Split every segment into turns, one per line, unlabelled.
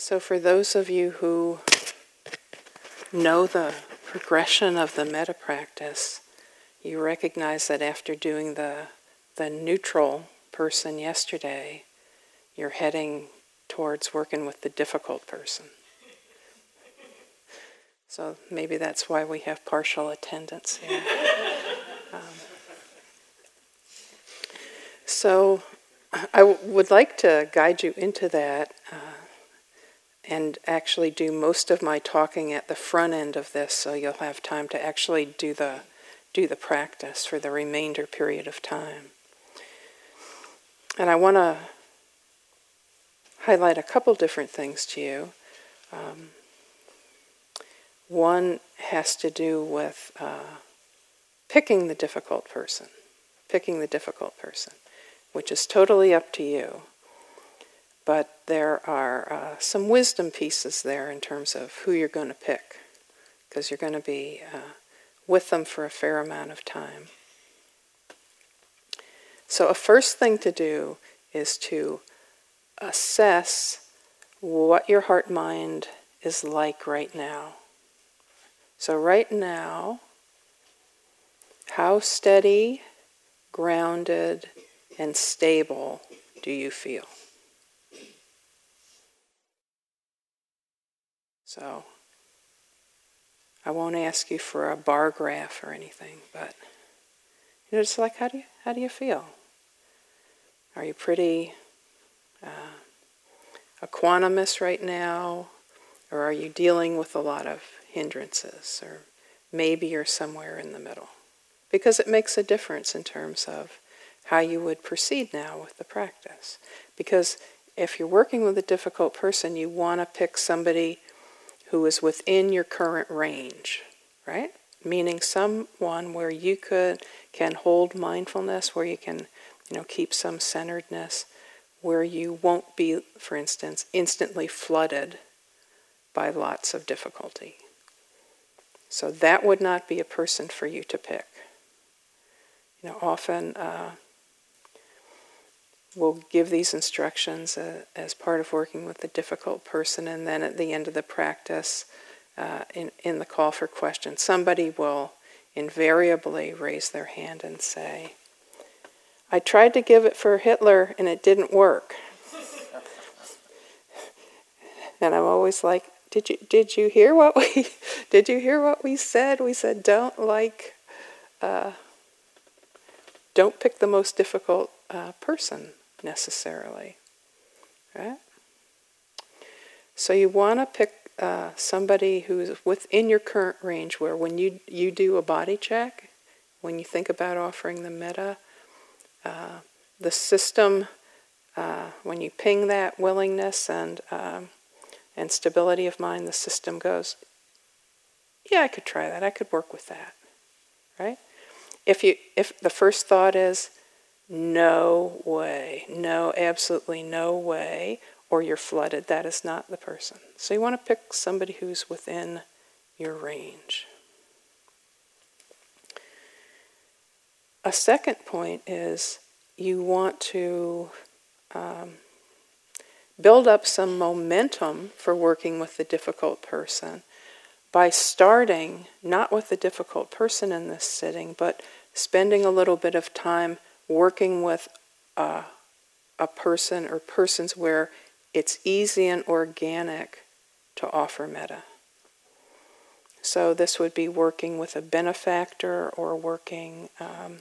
So, for those of you who know the progression of the metta practice, you recognize that after doing the, the neutral person yesterday, you're heading towards working with the difficult person. So maybe that's why we have partial attendance here. um, so I w- would like to guide you into that and actually do most of my talking at the front end of this so you'll have time to actually do the do the practice for the remainder period of time. And I want to highlight a couple different things to you. Um, one has to do with uh, picking the difficult person, picking the difficult person, which is totally up to you. But there are uh, some wisdom pieces there in terms of who you're going to pick, because you're going to be uh, with them for a fair amount of time. So, a first thing to do is to assess what your heart mind is like right now. So, right now, how steady, grounded, and stable do you feel? So, I won't ask you for a bar graph or anything, but you know, just like how do you how do you feel? Are you pretty uh, equanimous right now, or are you dealing with a lot of hindrances, or maybe you're somewhere in the middle? Because it makes a difference in terms of how you would proceed now with the practice. Because if you're working with a difficult person, you want to pick somebody who is within your current range, right? Meaning someone where you could can hold mindfulness, where you can, you know, keep some centeredness, where you won't be, for instance, instantly flooded by lots of difficulty. So that would not be a person for you to pick. You know, often uh, we'll give these instructions uh, as part of working with the difficult person, and then at the end of the practice, uh, in, in the call for questions, somebody will invariably raise their hand and say, I tried to give it for Hitler and it didn't work. and I'm always like, did you did you hear what we did you hear what we said? We said don't like uh, don't pick the most difficult uh, person necessarily, right? So you want to pick uh, somebody who's within your current range, where when you you do a body check, when you think about offering the metta, uh, the system, uh, when you ping that willingness and um, and stability of mind, the system goes, yeah, I could try that. I could work with that, right? If you if the first thought is no way, no, absolutely no way, or you're flooded, that is not the person. So you want to pick somebody who's within your range. A second point is you want to um, build up some momentum for working with the difficult person by starting not with the difficult person in this sitting, but spending a little bit of time working with a, a person or persons where it's easy and organic to offer metta. So, this would be working with a benefactor or working um,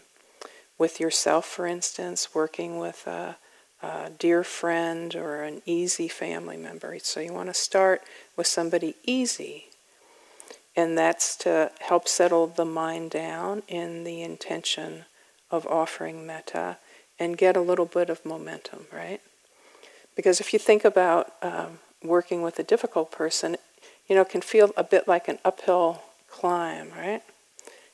with yourself, for instance, working with a, a, dear friend or an easy family member. So, you want to start with somebody easy, and that's to help settle the mind down in the intention of offering metta and get a little bit of momentum, right? Because if you think about um, working with a difficult person, you know, it can feel a bit like an uphill climb, right?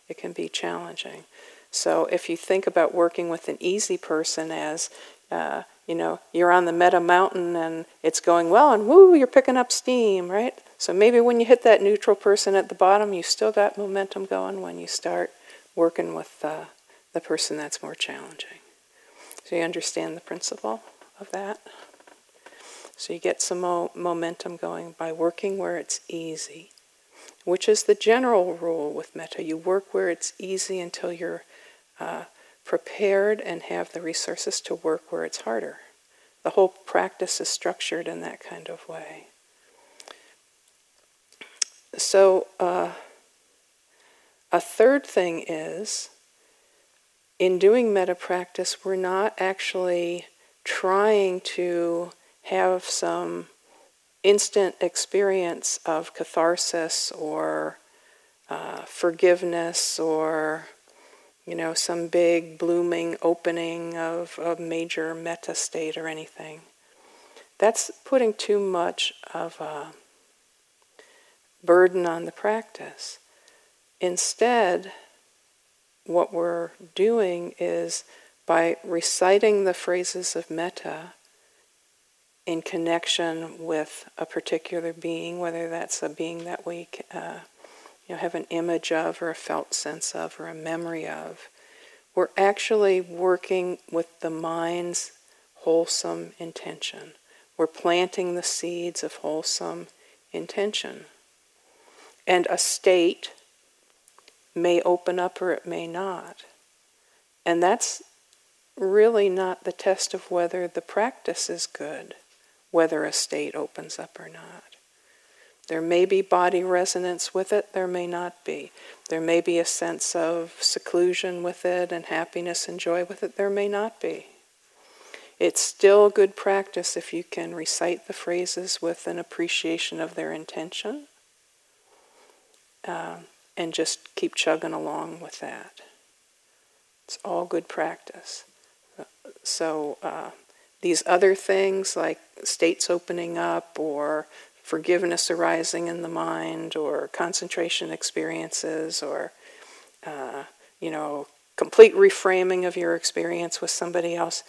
It can be challenging. So if you think about working with an easy person as, uh, you know, you're on the metta mountain and it's going well and woo, you're picking up steam, right? So maybe when you hit that neutral person at the bottom, you still got momentum going when you start working with uh, the person that's more challenging. So you understand the principle of that? So you get some mo- momentum going by working where it's easy, which is the general rule with metta. You work where it's easy until you're uh, prepared and have the resources to work where it's harder. The whole practice is structured in that kind of way. So, uh, a third thing is in doing metta practice, we're not actually trying to have some instant experience of catharsis or uh, forgiveness or you know some big blooming opening of a major metta state or anything. That's putting too much of a burden on the practice. Instead what we're doing is by reciting the phrases of metta in connection with a particular being, whether that's a being that we uh, you know, have an image of, or a felt sense of, or a memory of, we're actually working with the mind's wholesome intention. We're planting the seeds of wholesome intention. And a state may open up or it may not. And that's really not the test of whether the practice is good, whether a state opens up or not. There may be body resonance with it, there may not be. There may be a sense of seclusion with it and happiness and joy with it, there may not be. It's still good practice if you can recite the phrases with an appreciation of their intention. Um, and just keep chugging along with that. It's all good practice. So, uh, these other things like states opening up or forgiveness arising in the mind or concentration experiences or, uh, you know, complete reframing of your experience with somebody else,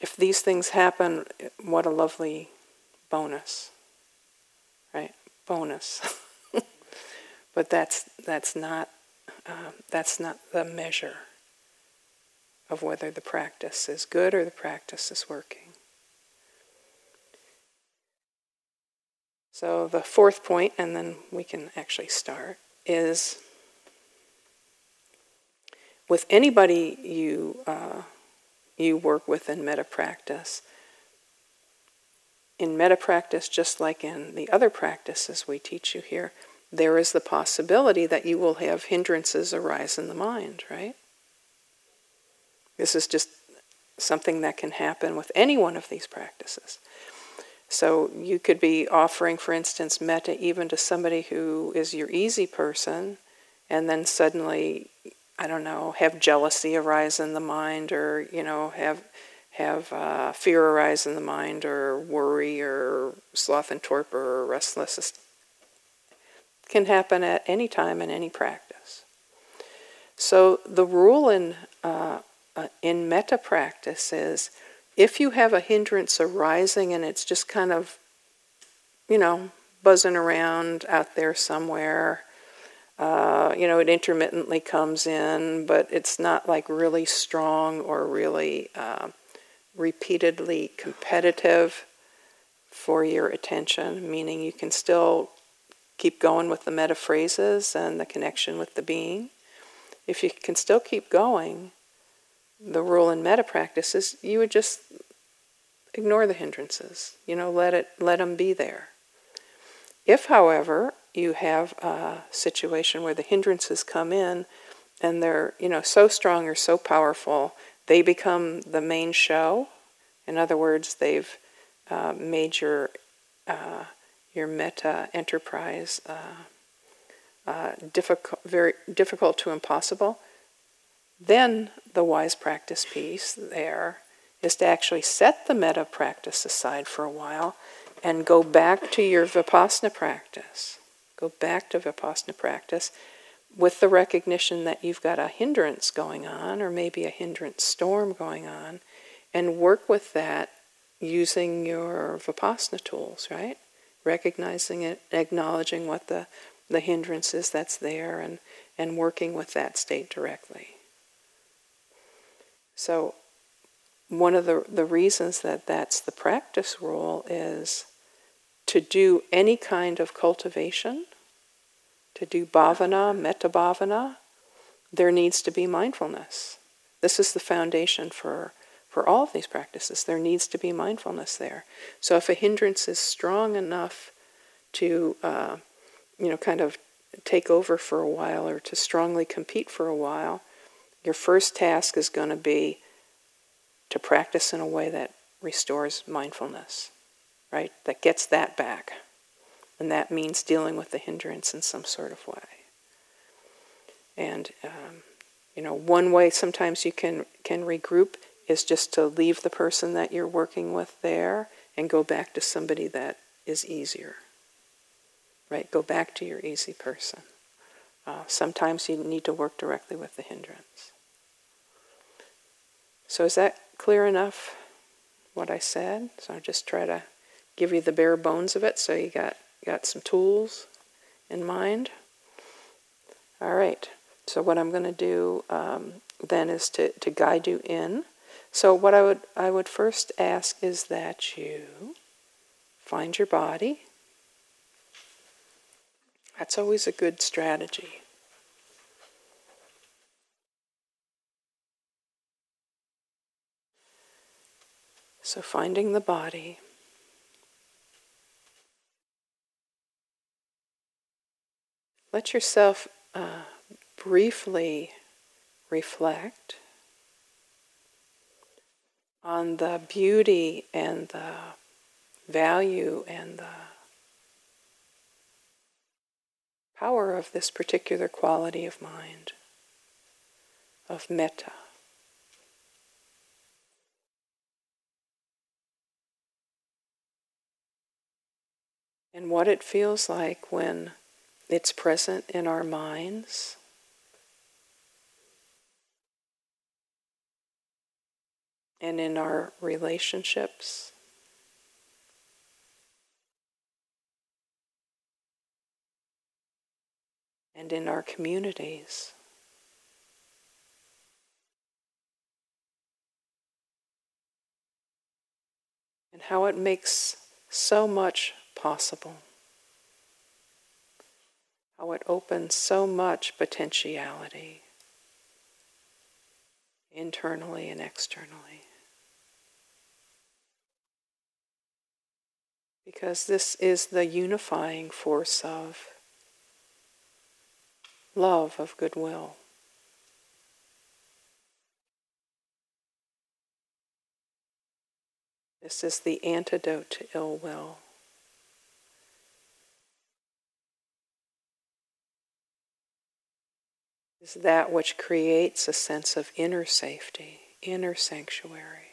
if these things happen, what a lovely bonus, right? Bonus. But that's, that's, not, uh, that's not the measure of whether the practice is good or the practice is working. So, the fourth point, and then we can actually start, is with anybody you, uh, you work with in metta practice, in metta practice, just like in the other practices we teach you here, there is the possibility that you will have hindrances arise in the mind, right? This is just something that can happen with any one of these practices. So you could be offering, for instance, metta even to somebody who is your easy person, and then suddenly, I don't know, have jealousy arise in the mind, or you know, have have uh, fear arise in the mind, or worry, or sloth and torpor, or restlessness can happen at any time in any practice. So the rule in uh, uh, in metta practice is if you have a hindrance arising and it's just kind of, you know, buzzing around out there somewhere. Uh, you know, it intermittently comes in, but it's not like really strong or really uh, repeatedly competitive for your attention, meaning you can still keep going with the metta phrases and the connection with the being. If you can still keep going, the rule in metta practice is you would just ignore the hindrances. You know, let it let them be there. If, however, you have a situation where the hindrances come in and they're, you know, so strong or so powerful, they become the main show. In other words, they've uh, made your uh, your metta enterprise uh, uh, difficult, very difficult to impossible, then the wise practice piece there is to actually set the metta practice aside for a while and go back to your vipassana practice. Go back to vipassana practice with the recognition that you've got a hindrance going on, or maybe a hindrance storm going on, and work with that using your vipassana tools, right? Recognizing it, acknowledging what the, the hindrance is that's there, and, and working with that state directly. So, one of the, the reasons that that's the practice rule is to do any kind of cultivation, to do bhavana, metta bhavana, there needs to be mindfulness. This is the foundation for, for all of these practices. There needs to be mindfulness there. So if a hindrance is strong enough to, uh, you know, kind of take over for a while or to strongly compete for a while, your first task is going to be to practice in a way that restores mindfulness, right? That gets that back. And that means dealing with the hindrance in some sort of way. And, um, you know, one way sometimes you can, can regroup is just to leave the person that you're working with there and go back to somebody that is easier. Right? Go back to your easy person. Uh, sometimes you need to work directly with the hindrance. So, is that clear enough what I said? So, I'll just try to give you the bare bones of it so you got, got some tools in mind. All right. So, what I'm going to do um, then is to, to guide you in. So, what I would, I would first ask is that you find your body. That's always a good strategy. So, finding the body. Let yourself uh, briefly reflect on the beauty and the value and the power of this particular quality of mind, of metta. and what it feels like when it's present in our minds. And in our relationships. And in our communities. And how it makes so much possible. How it opens so much potentiality internally and externally. Because this is the unifying force of love, of goodwill. This is the antidote to ill will. is that which creates a sense of inner safety, inner sanctuary.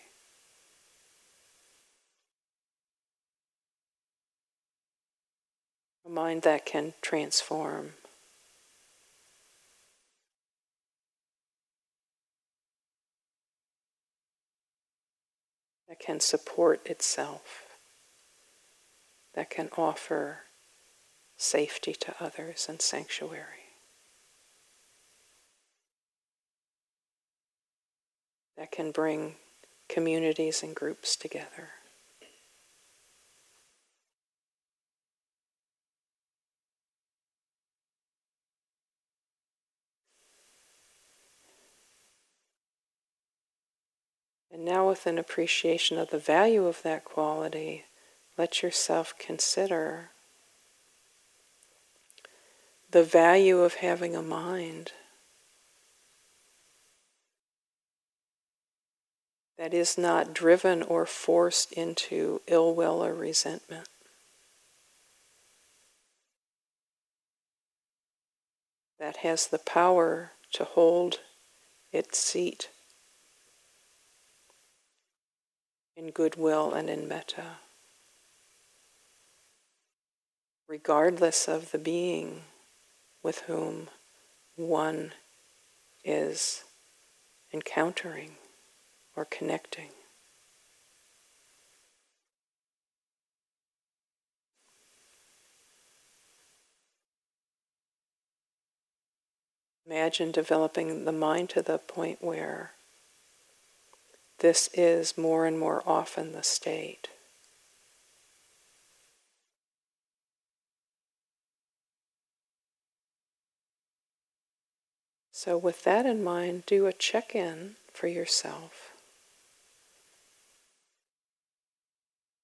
A mind that can transform. That can support itself, that can offer safety to others and sanctuary. that can bring communities and groups together. And now, with an appreciation of the value of that quality, let yourself consider the value of having a mind that is not driven or forced into ill will or resentment. That has the power to hold its seat in goodwill and in metta, regardless of the being with whom one is encountering or connecting. Imagine developing the mind to the point where this is more and more often the state. So, with that in mind, do a check in for yourself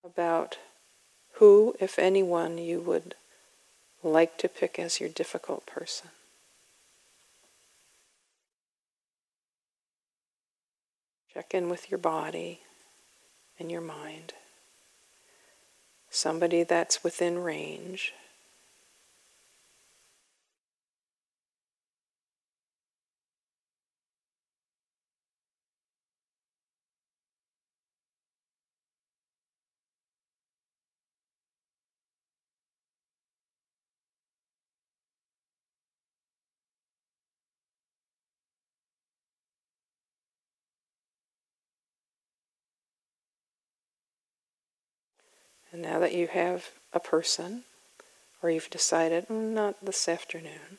about who, if anyone, you would like to pick as your difficult person. Check in with your body and your mind. Somebody that's within range. And now that you have a person, or you've decided, mm, not this afternoon,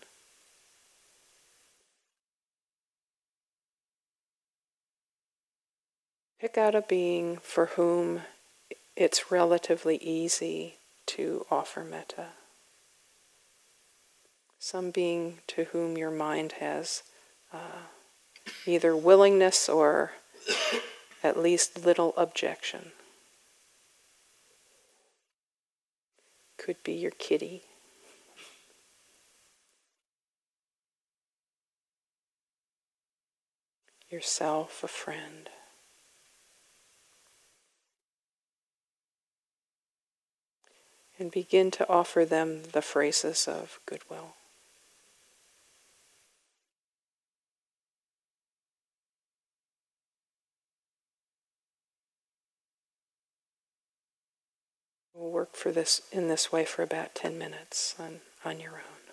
pick out a being for whom it's relatively easy to offer metta. Some being to whom your mind has uh, either willingness or at least little objection. Could be your kitty. Yourself, a friend. And begin to offer them the phrases of goodwill. We'll work for this in this way for about 10 minutes on, on your own.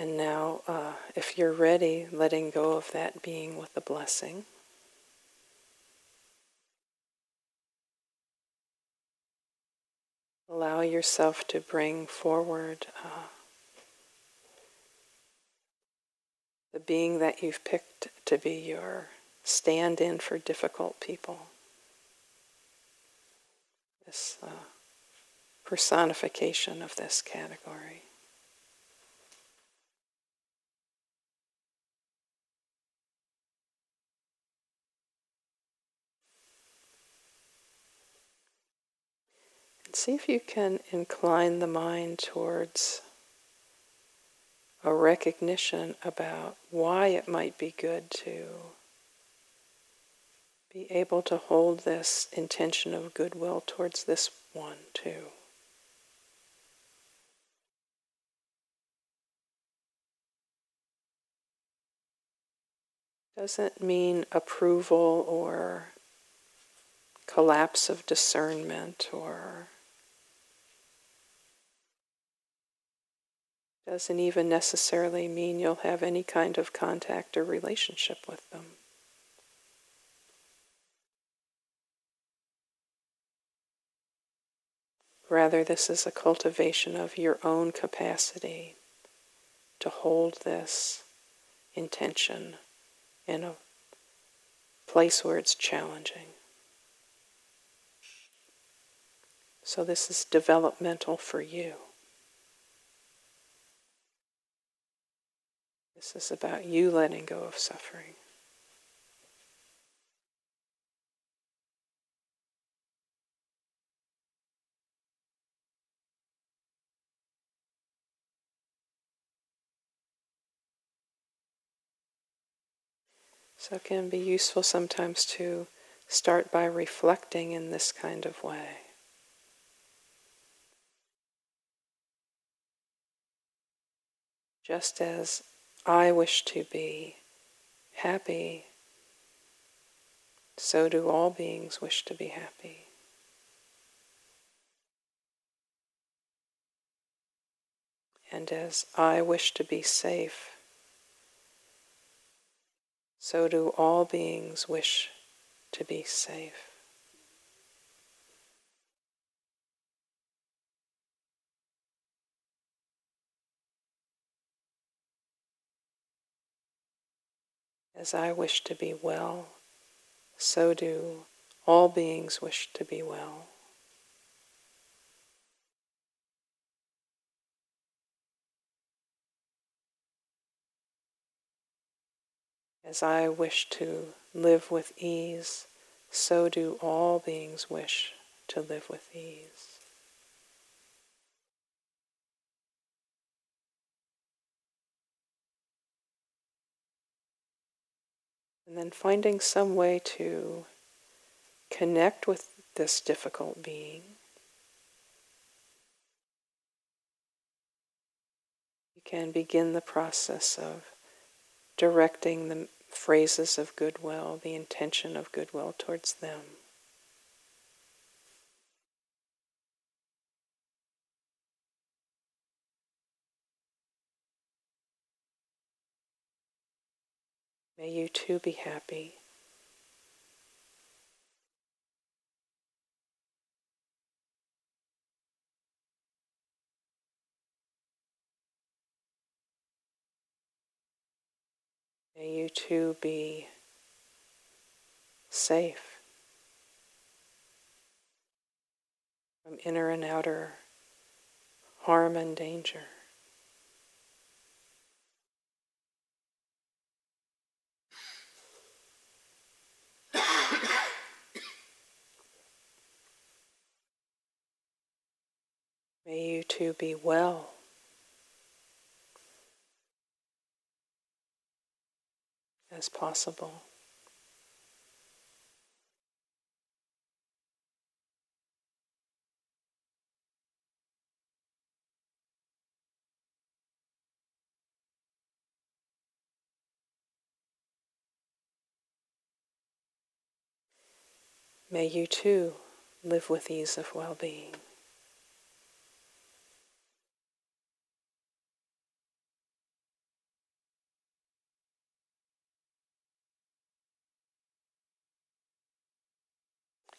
And now, uh, if you're ready, letting go of that being with the blessing. Allow yourself to bring forward uh, the being that you've picked to be your stand in for difficult people. This uh, personification of this category. See if you can incline the mind towards a recognition about why it might be good to be able to hold this intention of goodwill towards this one too. Doesn't mean approval or collapse of discernment or doesn't even necessarily mean you'll have any kind of contact or relationship with them. Rather, this is a cultivation of your own capacity to hold this intention in a place where it's challenging. So, this is developmental for you. This is about you letting go of suffering. So it can be useful sometimes to start by reflecting in this kind of way. Just as I wish to be happy, so do all beings wish to be happy. And as I wish to be safe, so do all beings wish to be safe. As I wish to be well, so do all beings wish to be well. As I wish to live with ease, so do all beings wish to live with ease. And then finding some way to connect with this difficult being. You can begin the process of directing the phrases of goodwill, the intention of goodwill towards them. May you too be happy. May you too be safe from inner and outer harm and danger. May you too be well. As possible. May you too live with ease of well being.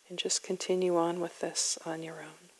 And just continue on with this on your own.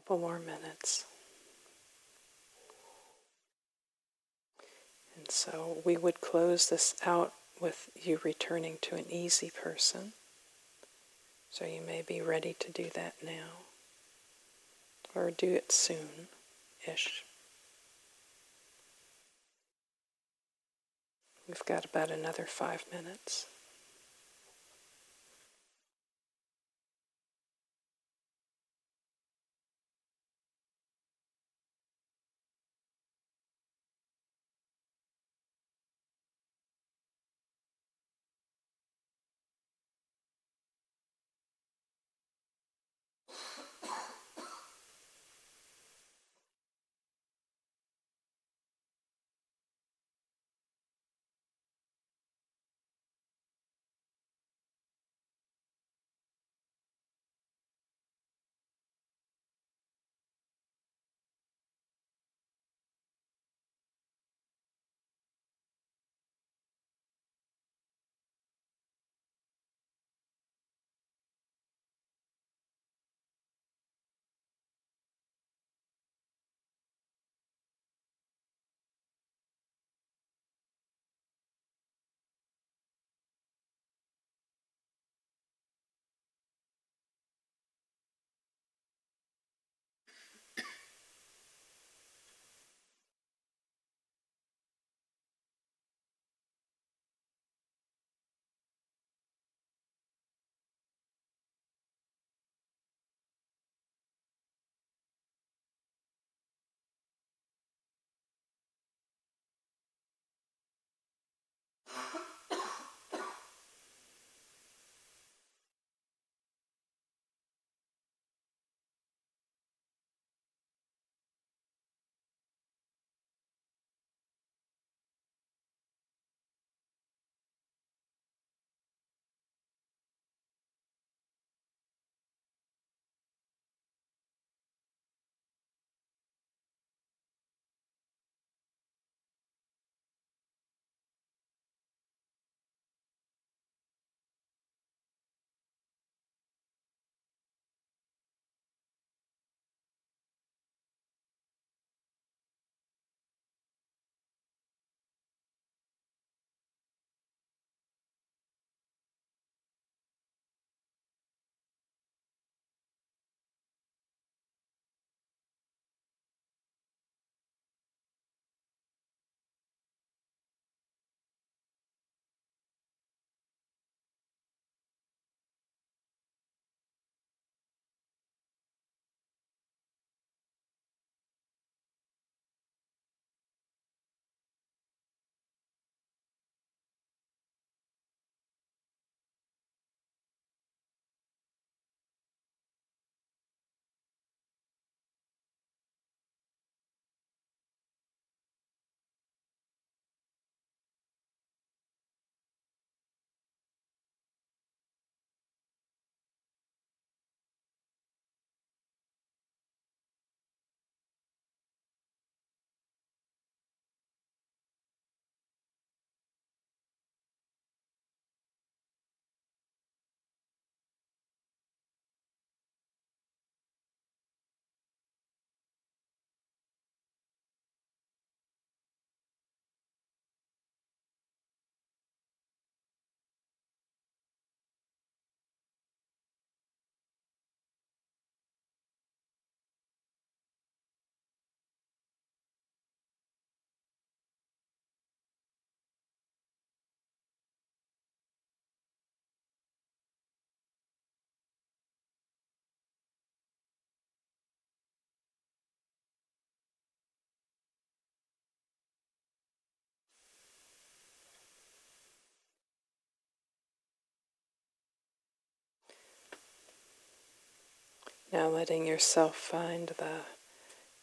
Couple more minutes. And so we would close this out with you returning to an easy person. So you may be ready to do that now, or do it soon ish. We've got about another five minutes. you Now letting yourself find the,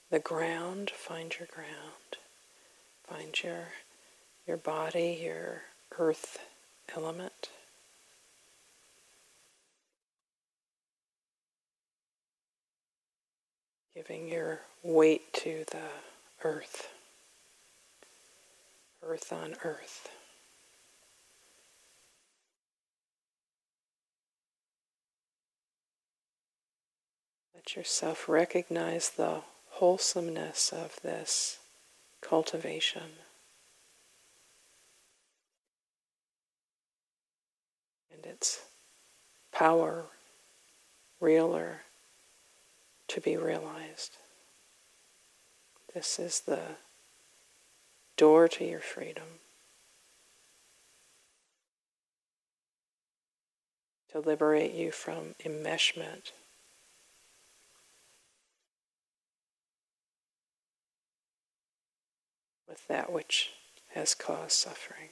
the ground, find your ground, find your, your body, your earth element. Giving your weight to the earth, earth on earth. Let yourself recognize the wholesomeness of this cultivation. And its power, realer, to be realized. This is the door to your freedom. To liberate you from enmeshment. With that which has caused suffering.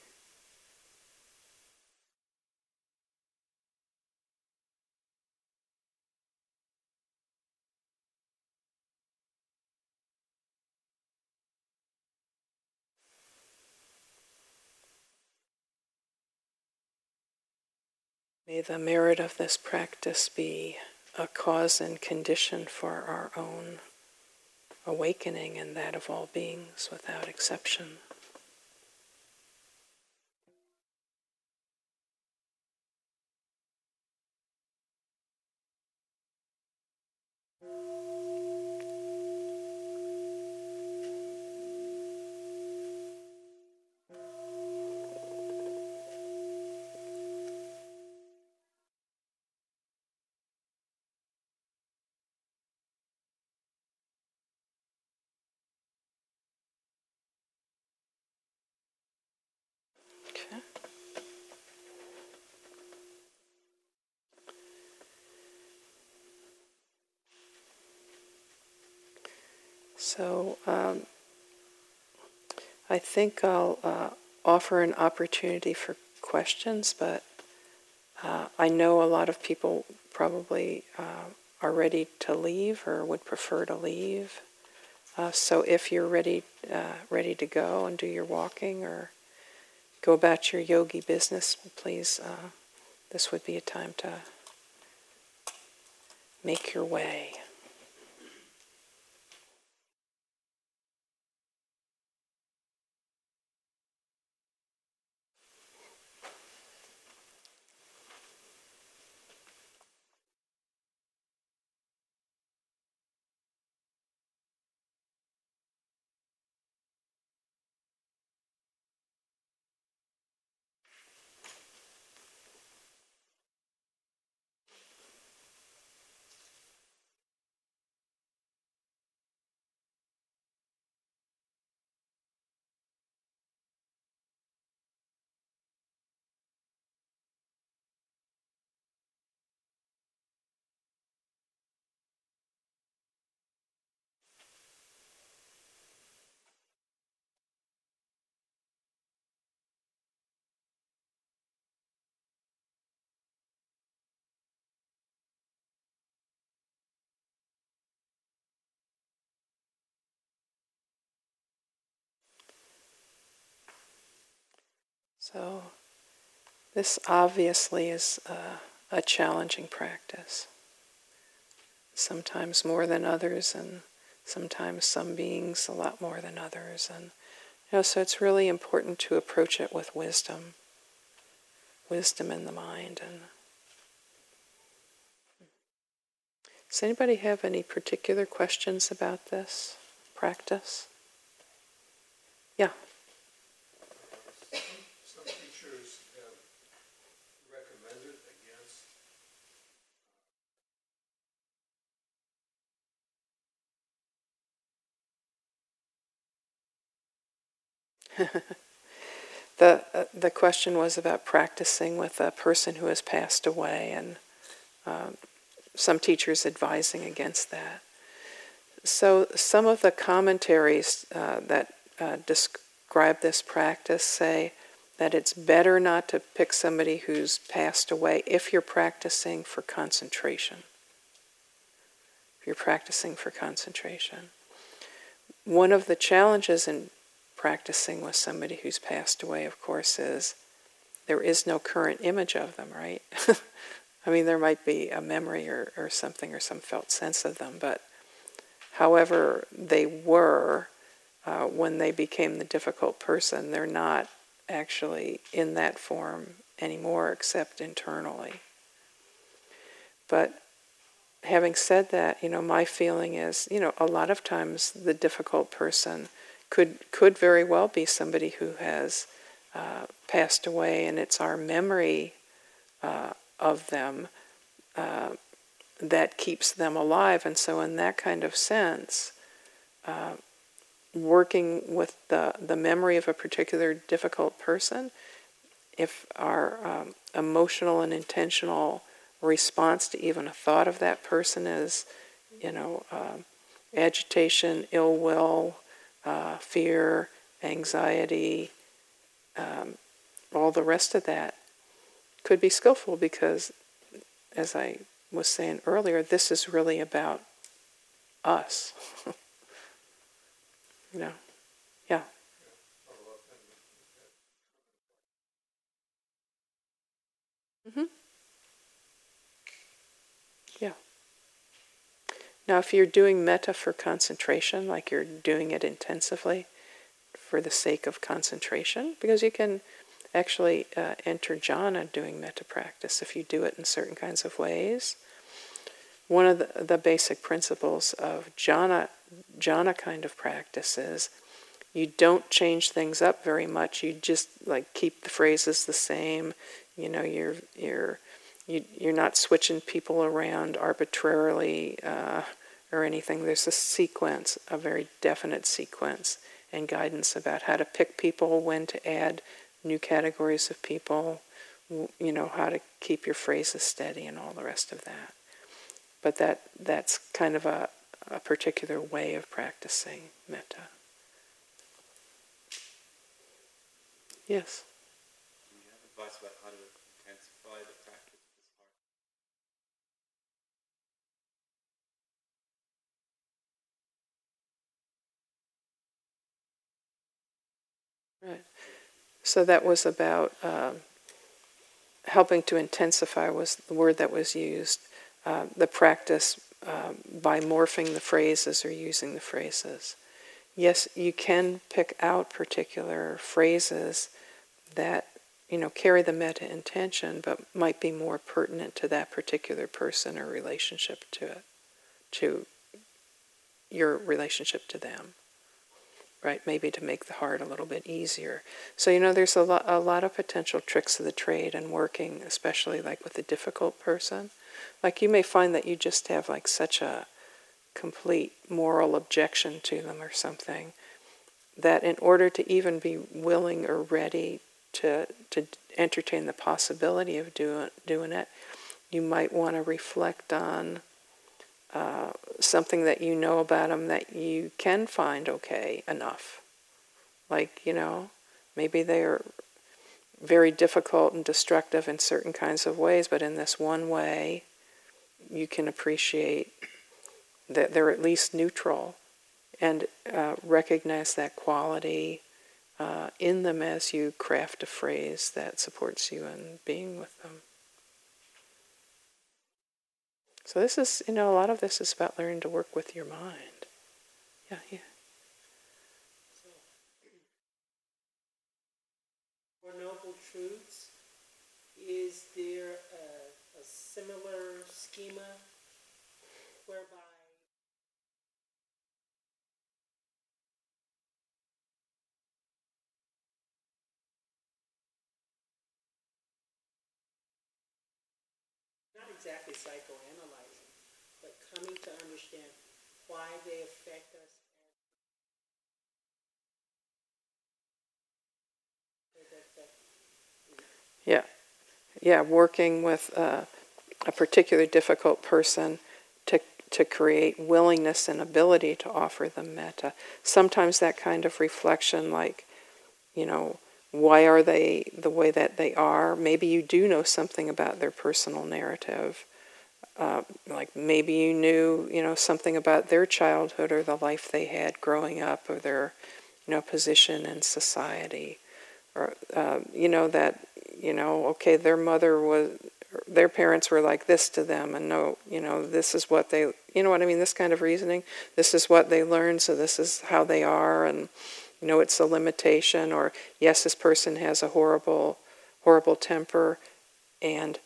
May the merit of this practice be a cause and condition for our own awakening and that of all beings without exception. So um, I think I'll uh, offer an opportunity for questions, but uh, I know a lot of people probably uh, are ready to leave or would prefer to leave. Uh, so if you're ready, uh, ready to go and do your walking or go about your yogi business, please, uh, this would be a time to make your way. So, this obviously is a, a challenging practice. Sometimes more than others, and sometimes some beings a lot more than others. And you know, so it's really important to approach it with wisdom, wisdom in the mind. And does anybody have any particular questions about this practice? Yeah. the uh, the question was about practicing with a person who has passed away, and um, some teachers advising against that. So some of the commentaries uh, that uh, describe this practice say that it's better not to pick somebody who's passed away if you're practicing for concentration. If you're practicing for concentration. One of the challenges in practicing with somebody who's passed away, of course, is there is no current image of them, right? I mean, there might be a memory or, or something or some felt sense of them, but however they were uh, when they became the difficult person, they're not actually in that form anymore except internally. But having said that, you know, my feeling is, you know, a lot of times the difficult person could could very well be somebody who has uh, passed away, and it's our memory uh, of them uh, that keeps them alive. And so, in that kind of sense, uh, working with the the memory of a particular difficult person, if our um, emotional and intentional response to even a thought of that person is, you know, uh, agitation, ill will, uh, fear, anxiety, um, all the rest of that could be skillful because, as I was saying earlier, this is really about us. you know, yeah. Mm-hmm. Yeah. Now, if you're doing metta for concentration, like you're doing it intensively for the sake of concentration, because you can actually uh, enter jhana doing metta practice if you do it in certain kinds of ways. One of the, the basic principles of jhana, jhana kind of practice is you don't change things up very much. You just like keep the phrases the same. You know, you're you're you, you're not switching people around arbitrarily uh, or anything. There's a sequence, a very definite sequence and guidance about how to pick people, when to add new categories of people, you know, how to keep your phrases steady and all the rest of that. But that that's kind of a, a particular way of practicing metta. Yes.
Do you have advice about how to intensify the practice
Right. So that was about um, helping to intensify was the word that was used. Uh, the practice uh, by morphing the phrases or using the phrases. Yes, you can pick out particular phrases that you know carry the metta intention, but might be more pertinent to that particular person or relationship to it, to your relationship to them right? Maybe to make the heart a little bit easier. So, you know, there's a lot, a lot of potential tricks of the trade and working, especially like with a difficult person. Like you may find that you just have like such a complete moral objection to them or something that in order to even be willing or ready to, to entertain the possibility of doing, doing it, you might want to reflect on uh, something that you know about them that you can find okay enough. Like, you know, maybe they're very difficult and destructive in certain kinds of ways, but in this one way, you can appreciate that they're at least neutral and uh, recognize that quality uh, in them as you craft a phrase that supports you in being with them. So this is, you know, a lot of this is about learning to work with your mind. Yeah, yeah.
Four Noble Truths, is there a, a similar schema exactly psychoanalyzing, but coming to understand why they affect us.
Yeah, yeah, working with uh, a particular difficult person to to create willingness and ability to offer them metta. Sometimes that kind of reflection, like, you know, why are they the way that they are? Maybe you do know something about their personal narrative. Uh, like maybe you knew, you know, something about their childhood or the life they had growing up, or their, you know, position in society, or uh, you know that, you know, okay, their mother was, their parents were like this to them, and no, you know, this is what they, you know what I mean? This kind of reasoning. This is what they learned, so this is how they are, and you know it's a limitation or yes this person has a horrible horrible temper and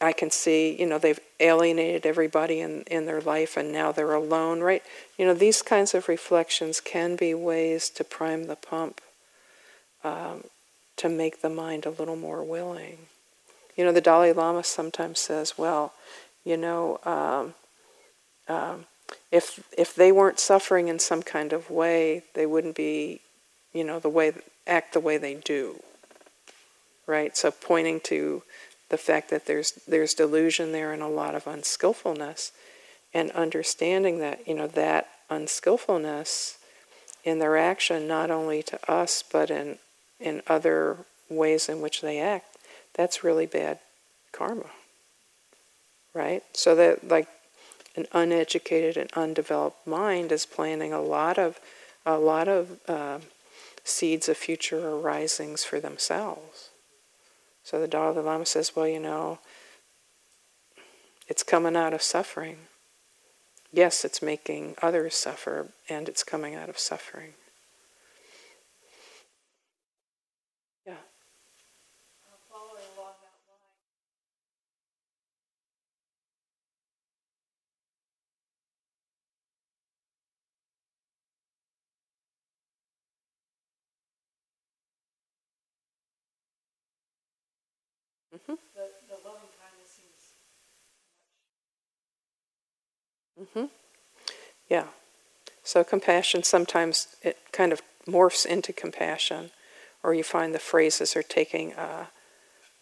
I can see, you know, they've alienated everybody in, in their life and now they're alone, right? You know, these kinds of reflections can be ways to prime the pump um, to make the mind a little more willing. You know, the Dalai Lama sometimes says, well, you know, um, um, if if they weren't suffering in some kind of way, they wouldn't be, you know, the way act the way they do. Right. So pointing to the fact that there's there's delusion there and a lot of unskillfulness, and understanding that you know that unskillfulness in their action, not only to us but in in other ways in which they act, that's really bad karma. Right. So that like an uneducated and undeveloped mind is planting a lot of a lot of uh, seeds of future arisings for themselves. So the Dalai Lama says, well, you know, it's coming out of suffering. Yes, it's making others suffer, and it's coming out of suffering. Mhm.
The, the loving kindness seems
hmm Yeah. So compassion sometimes it kind of morphs into compassion, or you find the phrases are taking a,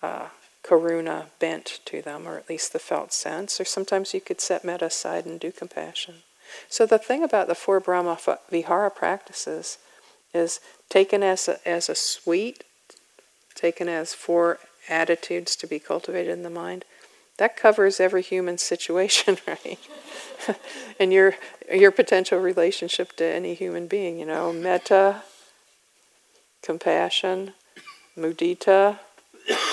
a karuna bent to them, or at least the felt sense. Or sometimes you could set metta aside and do compassion. So the thing about the four Brahma Vihara practices is taken as a, as a suite, taken as four attitudes to be cultivated in the mind. That covers every human situation, right? and your your potential relationship to any human being, you know, metta, compassion, mudita,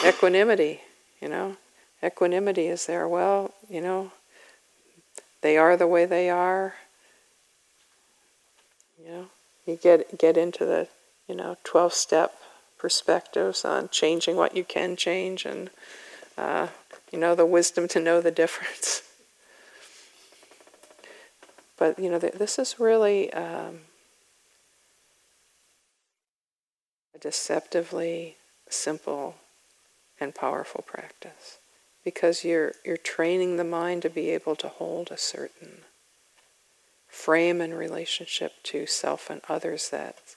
equanimity, you know. Equanimity is there. Well, you know, they are the way they are. You know, you get get into the, you know, 12 step perspectives on changing what you can change and uh, you know, the wisdom to know the difference. But, you know, this is really um, a deceptively simple and powerful practice because you're, you're training the mind to be able to hold a certain frame and relationship to self and others that's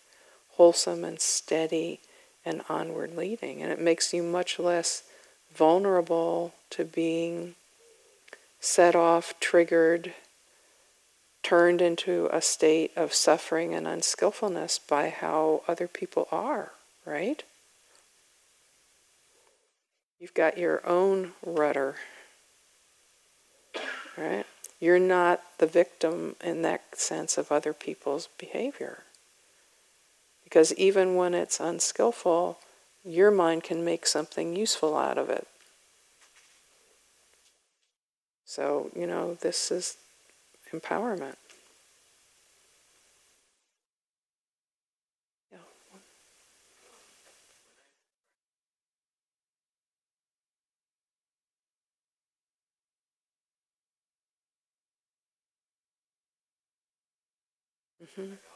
wholesome and steady and onward leading. And it makes you much less vulnerable to being set off, triggered, turned into a state of suffering and unskillfulness by how other people are, right? You've got your own rudder, right? You're not the victim in that sense of other people's behavior. Because even when it's unskillful, your mind can make something useful out of it. So, you know, this is empowerment. Mm-hmm.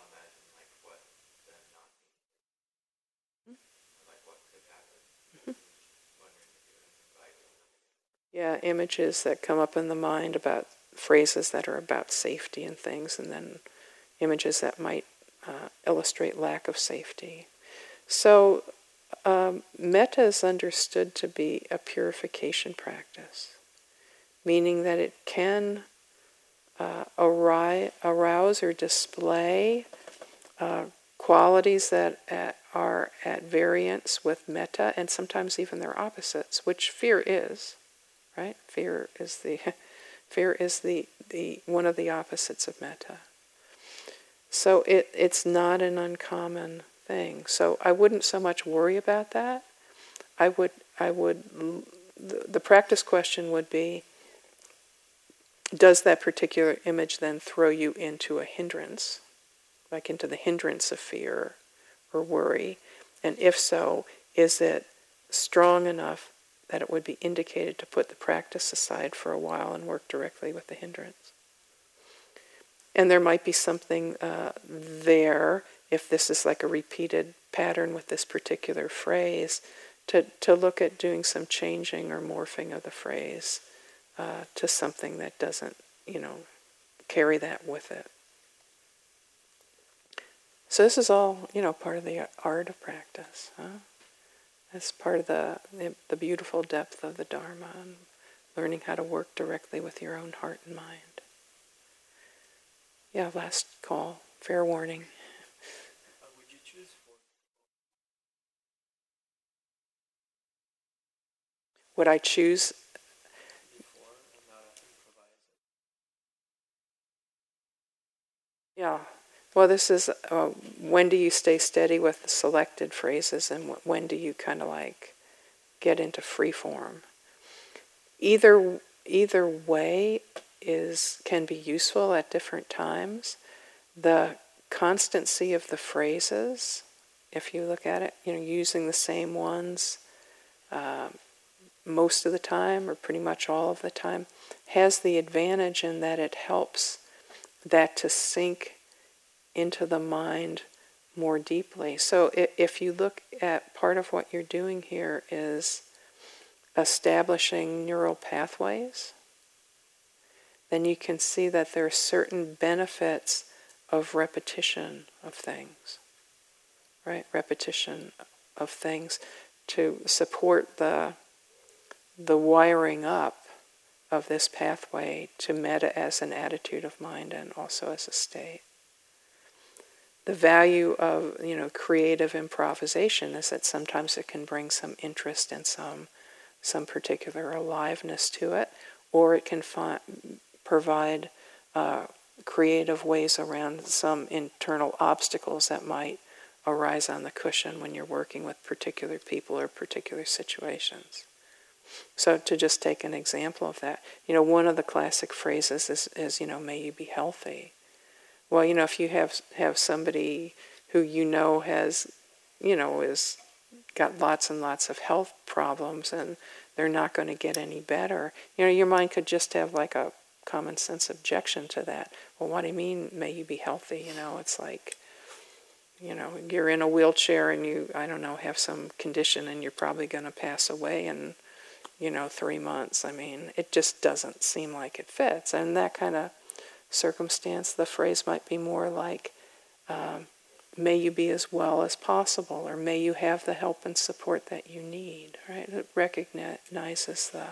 Yeah, images that come up in the mind about phrases that are about safety and things, and then images that might uh, illustrate lack of safety. So, um, metta is understood to be a purification practice, meaning that it can uh, arouse or display uh, qualities that at, are at variance with metta, and sometimes even their opposites, which fear is. Right? Fear is the fear is the, the one of the opposites of metta. So it, it's not an uncommon thing. So I wouldn't so much worry about that. I would I would the, the practice question would be does that particular image then throw you into a hindrance, like into the hindrance of fear or worry? And if so, is it strong enough that it would be indicated to put the practice aside for a while and work directly with the hindrance. And there might be something uh, there, if this is like a repeated pattern with this particular phrase, to, to look at doing some changing or morphing of the phrase uh, to something that doesn't, you know, carry that with it. So this is all, you know, part of the art of practice. Huh? It's part of the, the, beautiful depth of the Dharma and learning how to work directly with your own heart and mind. Yeah, last call. Fair warning.
Would
I choose? Yeah. Well, this is uh, when do you stay steady with the selected phrases and when do you kind of like get into free form? Either either way is can be useful at different times. The constancy of the phrases, if you look at it, you know, using the same ones uh, most of the time or pretty much all of the time, has the advantage in that it helps that to sink into the mind more deeply. So if you look at part of what you're doing here is establishing neural pathways, then you can see that there are certain benefits of repetition of things, right? Repetition of things to support the the wiring up of this pathway to metta as an attitude of mind and also as a state. The value of you know creative improvisation is that sometimes it can bring some interest and some some particular aliveness to it, or it can fi- provide uh, creative ways around some internal obstacles that might arise on the cushion when you're working with particular people or particular situations. So to just take an example of that, you know, one of the classic phrases is, is you know, may you be healthy. Well, you know, if you have have somebody who you know has, you know, is got lots and lots of health problems and they're not going to get any better, you know, your mind could just have like a common sense objection to that. Well, what do you mean, may you be healthy? You know, it's like, you know, you're in a wheelchair and you, I don't know, have some condition and you're probably going to pass away in, you know, three months. I mean, it just doesn't seem like it fits. And that kind of circumstance, the phrase might be more like, um, may you be as well as possible, or may you have the help and support that you need, right? It recognizes the,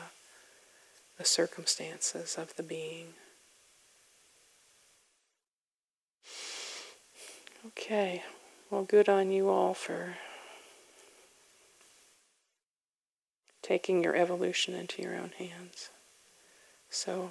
the circumstances of the being. Okay, well, good on you all for taking your evolution into your own hands. So,